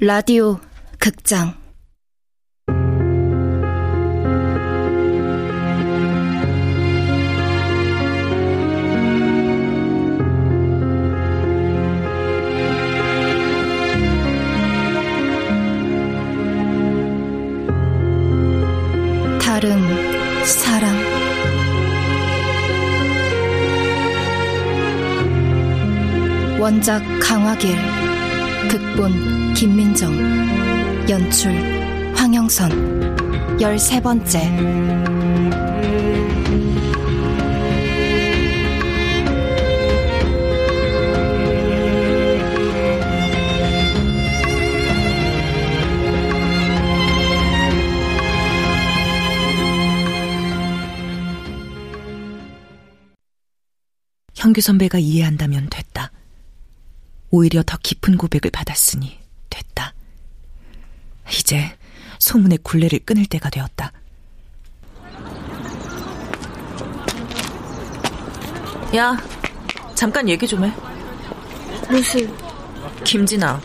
라디오 극장. 다른 사랑. 원작 강화길 극본 김민정 연출 황영선 열세 번째 현규 선배가 이해한다면 됐다. 오히려 더 깊은 고백을 받았으니 됐다. 이제 소문의 굴레를 끊을 때가 되었다. 야, 잠깐 얘기 좀 해. 무슨 김진아,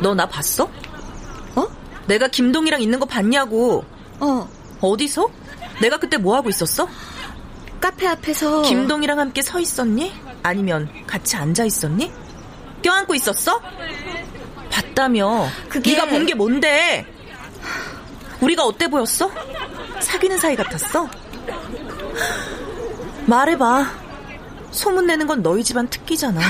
너 나 봤어? 어? 내가 김동이랑 있는 거 봤냐고. 어 어디서? 내가 그때 뭐 하고 있었어? 카페 앞에서 김동이랑 함께 서 있었니? 아니면 같이 앉아 있었니? 껴안고 있었어? 봤다며. 그게- 네가 본 게 뭔데? 우리가 어때 보였어? 사귀는 사이 같았어? 말해봐. 소문내는 건 너희 집안 특기잖아.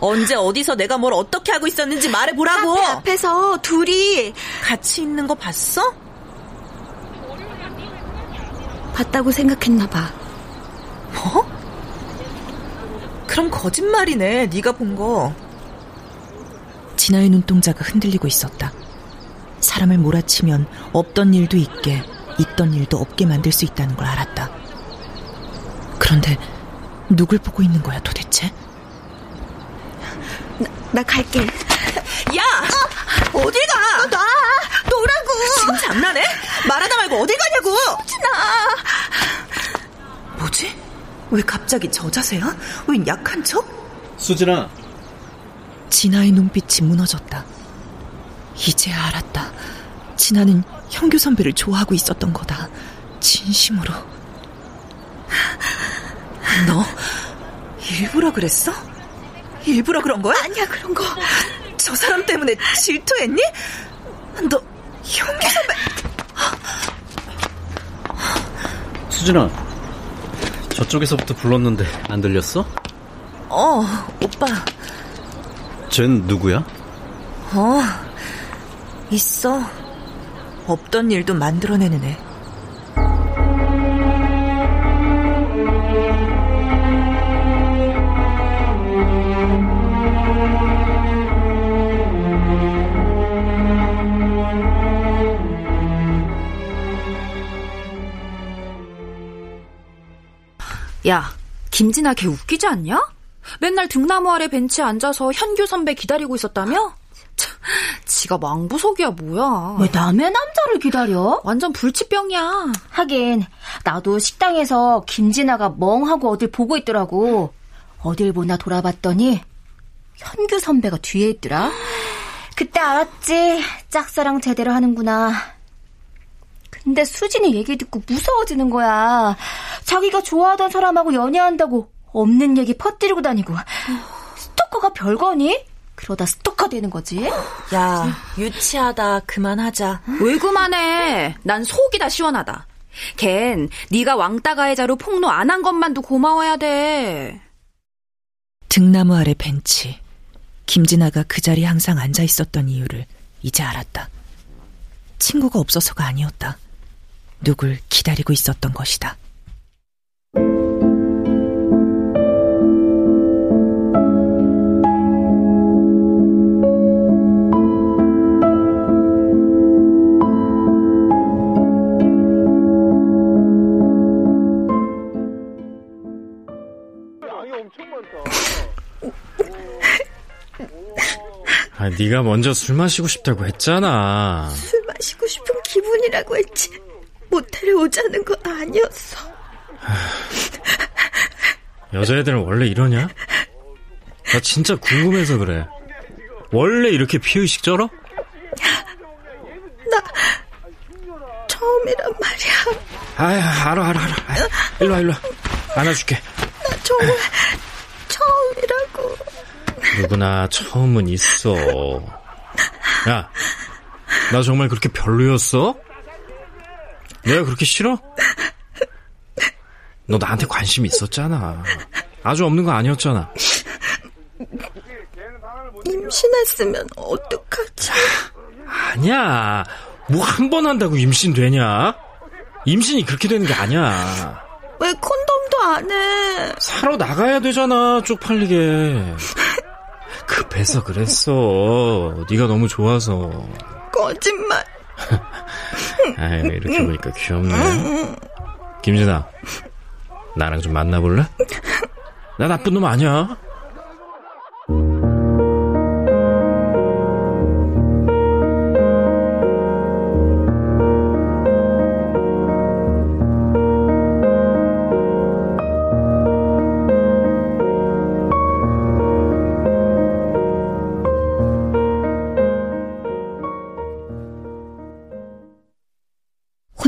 언제 어디서 내가 뭘 어떻게 하고 있었는지 말해보라고. 카페 앞에서 둘이 같이 있는 거 봤어? 봤다고 생각했나 봐. 뭐? 그럼 거짓말이네. 네가 본 거. 진아의 눈동자가 흔들리고 있었다. 사람을 몰아치면 없던 일도 있게, 있던 일도 없게 만들 수 있다는 걸 알았다. 그런데 누굴 보고 있는 거야 도대체? 나 갈게. 야! 어딜 가? 나 너라고. 지금 장난해? 말하다 말고 어딜 가냐고! 진아. 뭐지? 왜 갑자기 저 자세야? 웬 약한 척? 수진아, 진아의 눈빛이 무너졌다. 이제 알았다. 진아는 형규 선배를 좋아하고 있었던 거다. 진심으로. 너 일부러 그랬어? 일부러 그런 거야? 아니야 그런 거. 저 사람 때문에 질투했니? 너 형규 선배 수진아. 저쪽에서부터 불렀는데 안 들렸어? 어 오빠 쟨 누구야? 어 있어 없던 일도 만들어내는 애 김진아 걔 웃기지 않냐? 맨날 등나무 아래 벤치에 앉아서 현규 선배 기다리고 있었다며? 참, 지가 망부석이야 뭐야. 왜 남의 남자를 기다려? 완전 불치병이야. 하긴 나도 식당에서 김진아가 멍하고 어딜 보고 있더라고. 어딜 보나 돌아봤더니 현규 선배가 뒤에 있더라. 그때 알았지. 짝사랑 제대로 하는구나. 근데 수진이 얘기 듣고 무서워지는 거야. 자기가 좋아하던 사람하고 연애한다고 없는 얘기 퍼뜨리고 다니고. 스토커가 별거니? 그러다 스토커 되는 거지. 야 유치하다 그만하자 왜 그만해. 난 속이 다 시원하다. 걘 네가 왕따 가해자로 폭로 안 한 것만도 고마워야 돼. 등나무 아래 벤치. 김진아가 그 자리에 항상 앉아 있었던 이유를 이제 알았다. 친구가 없어서가 아니었다. 누굴 기다리고 있었던 것이다. 아, 네가 먼저 술 마시고 싶다고 했잖아. 술 마시고 싶은 기분이라고 했지. 모텔에 오자는 거 아니었어. 여자애들은 원래 이러냐? 나 진짜 궁금해서 그래. 원래 이렇게 피의식 쩔어? 나 처음이란 말이야. 아유, 알아, 알아, 알아. 일로 일로 안아줄게. 나 정말 처음이라고. 누구나 처음은 있어. 야, 나 정말 그렇게 별로였어? 내가 그렇게 싫어? 너 나한테 관심 있었잖아. 아주 없는 거 아니었잖아. 임신했으면 어떡하지? 아니야. 뭐 한 번 한다고 임신 되냐? 임신이 그렇게 되는 게 아니야. 왜 콘돔도 안 해? 사러 나가야 되잖아. 쪽팔리게. 급해서 그랬어. 네가 너무 좋아서. 거짓말. 아유, 이렇게 보니까 귀엽네. 김진아, 나랑 좀 만나볼래? 나 나쁜 놈 아니야.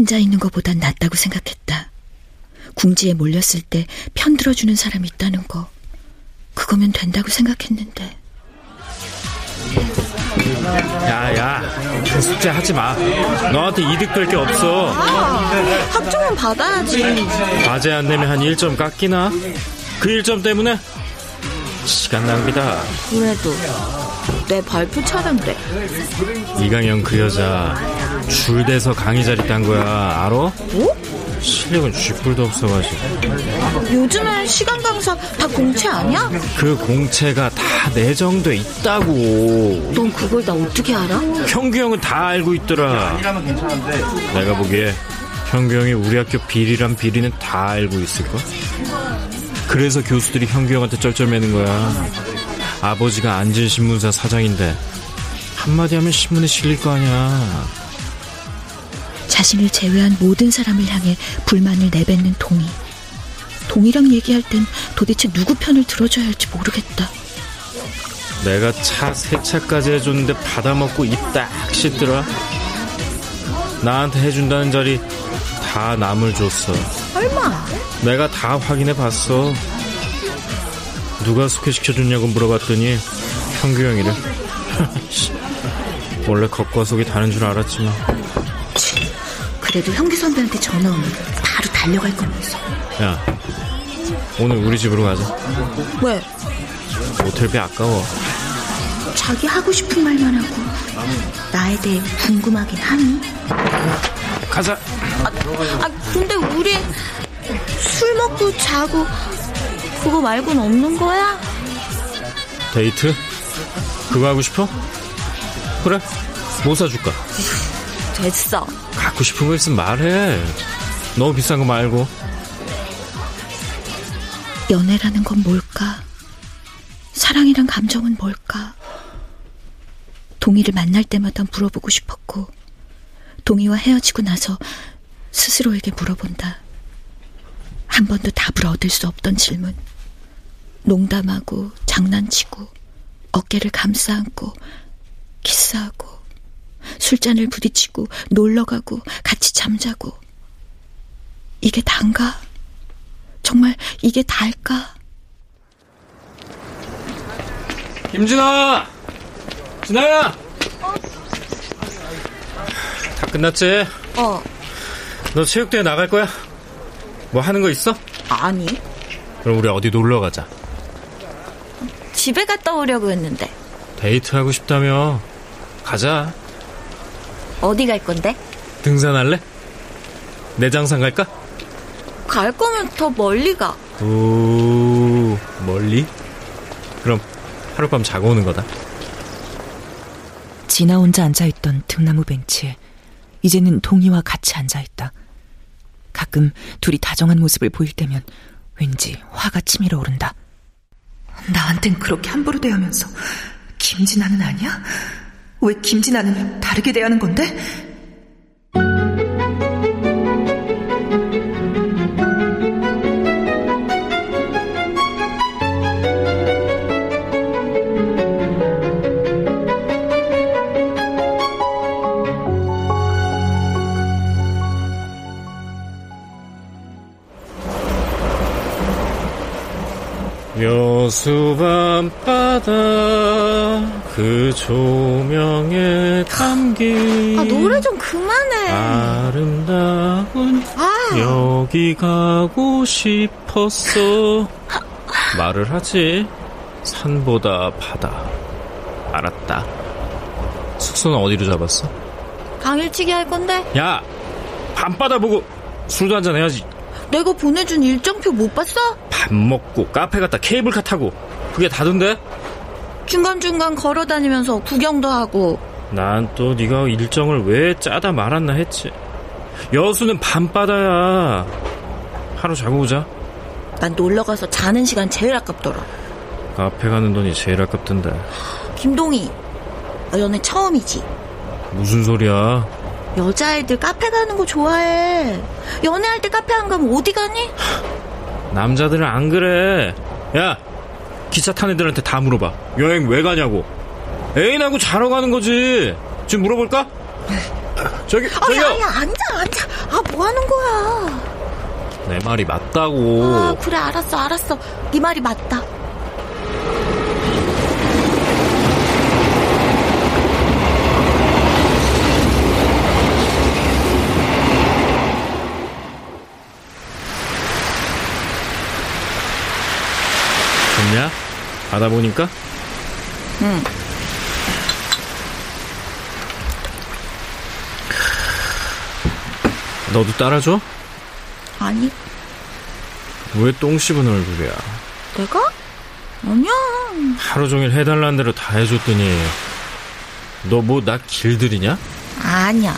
혼자 있는 것보단 낫다고 생각했다. 궁지에 몰렸을 때 편들어주는 사람이 있다는 거. 그거면 된다고 생각했는데. 야, 야, 그 숙제 하지 마. 너한테 이득 될 게 없어. 학점은 받아야지. 과제 안 내면 한 1점 깎이나? 그 1점 때문에? 시간 낭비다. 그래도 내 발표 차례인데. 이강영 그 여자 줄대서 강의 자리 딴 거야. 알아? 뭐? 실력은 쥐뿔도 없어가지고. 요즘엔 시간 강사 다 공채 아니야? 그 공채가 다 내정돼 있다고. 넌 그걸 다 어떻게 알아? 형규 형은 다 알고 있더라. 내가 보기에 형규 형이 우리 학교 비리란 비리는 다 알고 있을걸? 그래서 교수들이 형규 형한테 쩔쩔매는 거야. 아버지가 안진신문사 사장인데 한마디 하면 신문에 실릴 거 아니야. 자신을 제외한 모든 사람을 향해 불만을 내뱉는 동희. 동희랑 얘기할 땐 도대체 누구 편을 들어줘야 할지 모르겠다. 내가 차 세차까지 해줬는데 받아먹고 입 딱 씻더라. 나한테 해준다는 자리 다 남을 줬어. 얼마? 내가 다 확인해 봤어. 누가 소개시켜줬냐고 물어봤더니 형규 형이래. 원래 겉과 속이 다른 줄 알았지만 그래도 형기 선배한테 전화 오면 바로 달려갈 거면서. 야 오늘 우리 집으로 가자. 왜? 모텔비 아까워. 자기 하고 싶은 말만 하고 나에 대해 궁금하긴 하니? 가자. 아 근데 우리 술 먹고 자고 그거 말고는 없는 거야? 데이트? 그거 하고 싶어? 그래. 뭐 사줄까? 됐어. 갖고 싶은 거 있으면 말해. 너무 비싼 거 말고. 연애라는 건 뭘까? 사랑이란 감정은 뭘까? 동희를 만날 때마다 물어보고 싶었고, 동희와 헤어지고 나서 스스로에게 물어본다. 한 번도 답을 얻을 수 없던 질문. 농담하고, 장난치고, 어깨를 감싸 안고, 키스하고, 술잔을 부딪히고, 놀러가고, 같이 잠자고. 이게 단가? 정말 이게 다일까? 김진아! 진아야! 다 끝났지? 어, 너 체육대회 나갈 거야? 뭐 하는 거 있어? 아니. 그럼 우리 어디 놀러 가자. 집에 갔다 오려고 했는데. 데이트하고 싶다며. 가자. 어디 갈 건데? 등산할래? 내장산 갈까? 갈 거면 더 멀리 가. 오, 멀리? 그럼 하룻밤 자고 오는 거다. 진아 혼자 앉아있던 등나무 벤치에 이제는 동희와 같이 앉아있다. 가끔 둘이 다정한 모습을 보일 때면 왠지 화가 치밀어 오른다. 나한텐 그렇게 함부로 대하면서 김진아는 아니야? 왜 김진아는 다르게 대하는 건데? 여수밤바다 그 조명에 담긴 아, 노래 좀 그만해. 아름다운 아. 여기 가고 싶었어 말을 하지 산보다 바다 알았다 숙소는 어디로 잡았어? 당일치기 할 건데 야 밤바다 보고 술도 한잔 해야지 내가 보내준 일정표 못 봤어? 밥 먹고 카페 갔다 케이블카 타고 그게 다던데? 중간중간 걸어 다니면서 구경도 하고 난 또 네가 일정을 왜 짜다 말았나 했지 여수는 밤바다야 하루 자고 오자 난 놀러가서 자는 시간 제일 아깝더라. 카페 가는 돈이 제일 아깝던데 김동희, 너 연애 처음이지? 무슨 소리야 여자애들 카페 가는 거 좋아해. 연애할 때 카페 안 가면 어디 가니? 남자들은 안 그래 야 기차 탄 애들한테 다 물어봐 여행 왜 가냐고 애인하고 자러 가는 거지 지금 물어볼까? 저기 아, 저기요 야, 야, 앉아, 앉아. 아, 뭐 하는 거야? 내 말이 맞다고 아, 그래, 알았어, 알았어. 네 말이 맞다. 좋냐? 바다 보니까? 응. 너도 따라줘? 아니, 왜 똥 씹은 얼굴이야? 내가? 아니야. 하루 종일 해달라는 대로 다 해줬더니 너 뭐 나 길들이냐? 아니야.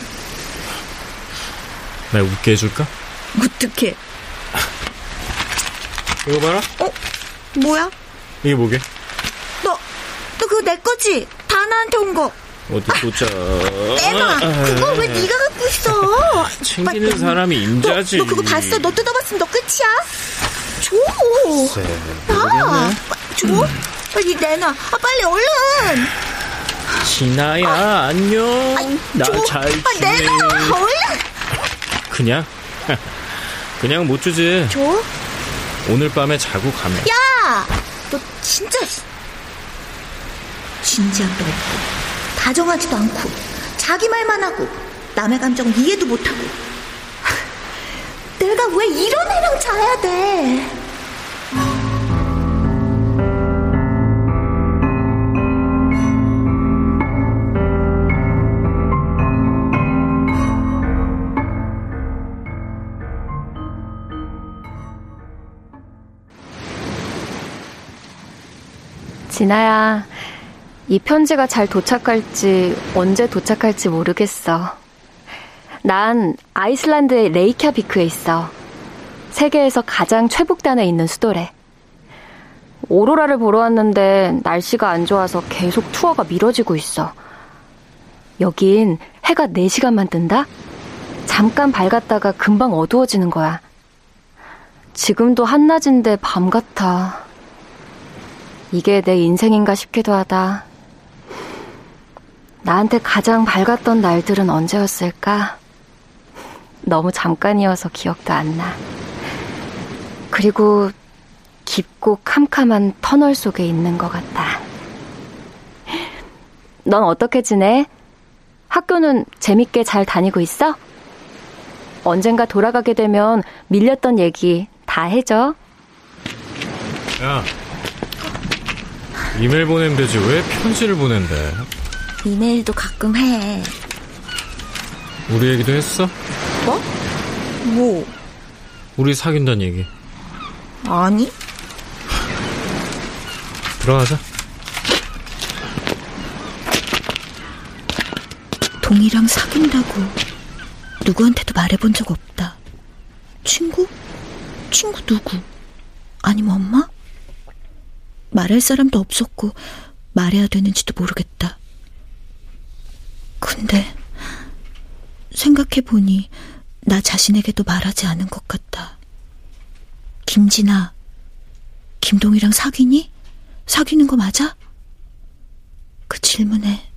나 웃게 해줄까? 어떡해. 이거 봐라 어? 뭐야? 이게 뭐게? 너, 너 그거 내 거지? 다 나한테 온 거. 어디 보자 내놔. 그거 왜 네가 갖고 있어? 챙기는 빨리. 사람이 임자지 너, 너 그거 봤어? 너 뜯어봤으면 너 끝이야? 줘. 글쎄, 아, 줘. 빨리 내놔. 아, 빨리 얼른. 진아야 안녕 줘. 나잘 아, 지내 내놔. 얼른. 그냥 그냥 못 주지 줘. 오늘 밤에 자고 가면 야! 너 진짜 진지함도 없고 다정하지도 않고 자기 말만 하고 남의 감정을 이해도 못하고 하, 내가 왜 이런 애랑 자야 돼? 진아야, 이 편지가 잘 도착할지, 언제 도착할지 모르겠어. 난 아이슬란드의 레이캬비크에 있어. 세계에서 가장 최북단에 있는 수도래. 오로라를 보러 왔는데 날씨가 안 좋아서 계속 투어가 미뤄지고 있어. 여긴 해가 4시간만 뜬다? 잠깐 밝았다가 금방 어두워지는 거야. 지금도 한낮인데 밤 같아. 이게 내 인생인가 싶기도 하다. 나한테 가장 밝았던 날들은 언제였을까? 너무 잠깐이어서 기억도 안 나. 그리고 깊고 캄캄한 터널 속에 있는 것 같다. 넌 어떻게 지내? 학교는 재밌게 잘 다니고 있어? 언젠가 돌아가게 되면 밀렸던 얘기 다 해줘. 야 이메일 보내면 되지 왜 편지를 보낸대 이메일도 가끔 해. 우리 얘기도 했어? 뭐? 우리 사귄다는 얘기 아니? 들어가자 동이랑 사귄다고 누구한테도 말해본 적 없다. 친구? 친구 누구? 아니면 엄마? 말할 사람도 없었고 말해야 되는지도 모르겠다. 근데 생각해보니 나 자신에게도 말하지 않은 것 같다. 김진아, 김동이랑 사귀니? 사귀는 거 맞아? 그 질문에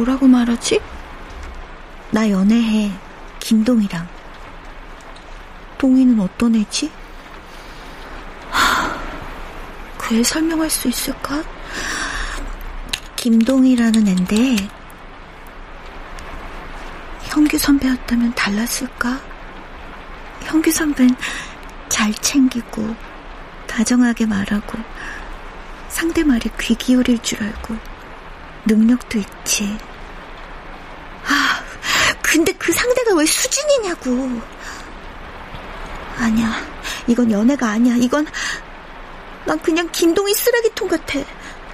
뭐라고 말하지? 나 연애해. 김동이랑. 동이는 어떤 애지? 그애 설명할 수 있을까? 김동이라는 앤데 형규 선배였다면 달랐을까? 형규 선배는 잘 챙기고 다정하게 말하고 상대 말에 귀 기울일 줄 알고 능력도 있지. 아, 근데 그 상대가 왜 수진이냐고. 아니야, 이건 연애가 아니야. 이건 난 그냥 김동희 쓰레기통 같아.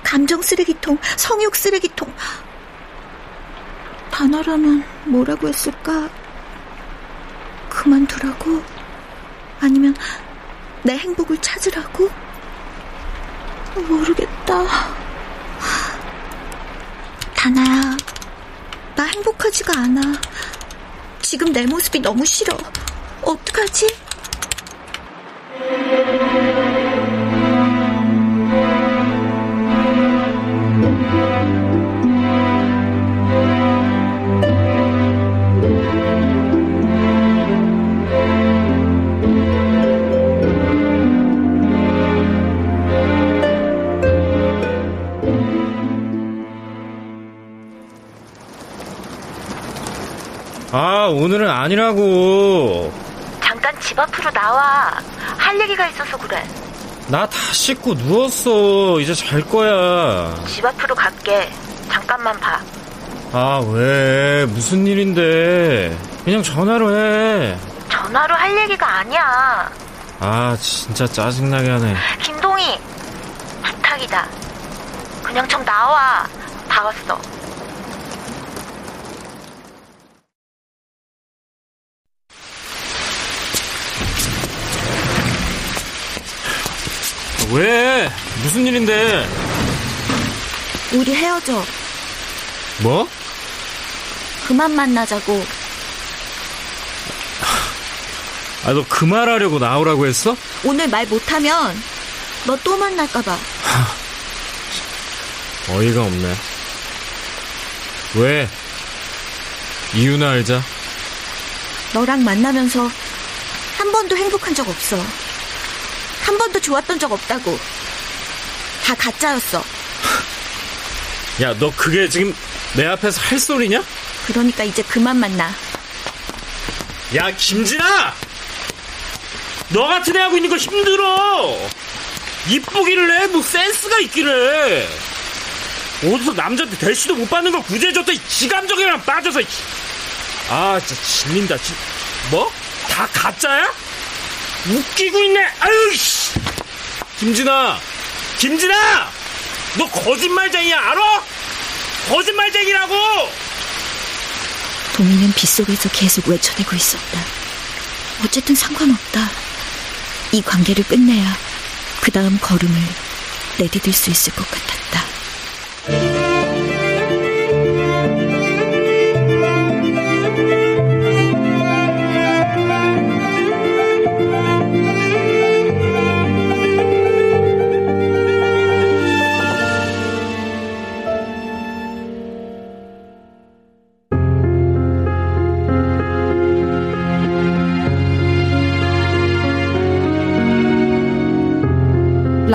감정 쓰레기통, 성욕 쓰레기통. 단어라면 뭐라고 했을까? 그만두라고? 아니면 내 행복을 찾으라고? 모르겠다. 다나야, 나 행복하지가 않아. 지금 내 모습이 너무 싫어. 어떡하지? 오늘은 아니라고. 잠깐 집 앞으로 나와. 할 얘기가 있어서 그래. 나 다 씻고 누웠어. 이제 잘 거야. 집 앞으로 갈게. 잠깐만 봐. 아, 왜? 무슨 일인데? 그냥 전화로 해. 전화로 할 얘기가 아니야. 아, 진짜 짜증나게 하네. 김동희, 부탁이다. 그냥 좀 나와. 다 왔어. 왜? 무슨 일인데? 우리 헤어져. 뭐? 그만 만나자고. 아, 너 그 말하려고 나오라고 했어? 오늘 말 못하면 너 또 만날까봐. 어이가 없네. 왜? 이유나 알자. 너랑 만나면서 한 번도 행복한 적 없어. 한 번도 좋았던 적 없다고. 다 가짜였어. 야, 너 그게 지금 내 앞에서 할 소리냐? 그러니까 이제 그만 만나. 야, 김진아! 너 같은 애 하고 있는 거 힘들어! 이쁘기를 해? 뭐 센스가 있기를 해! 어디서 남자한테 대시도 못 받는 걸 구제해줬다, 이 지감정에만 빠져서, 이. 아, 진짜 질린다, 진 뭐? 다 가짜야? 웃기고 있네, 아유, 씨! 김진아! 김진아! 너 거짓말쟁이야, 알아? 거짓말쟁이라고! 동희는 빗속에서 계속 외쳐대고 있었다. 어쨌든 상관없다. 이 관계를 끝내야 그 다음 걸음을 내디딜 수 있을 것 같았다.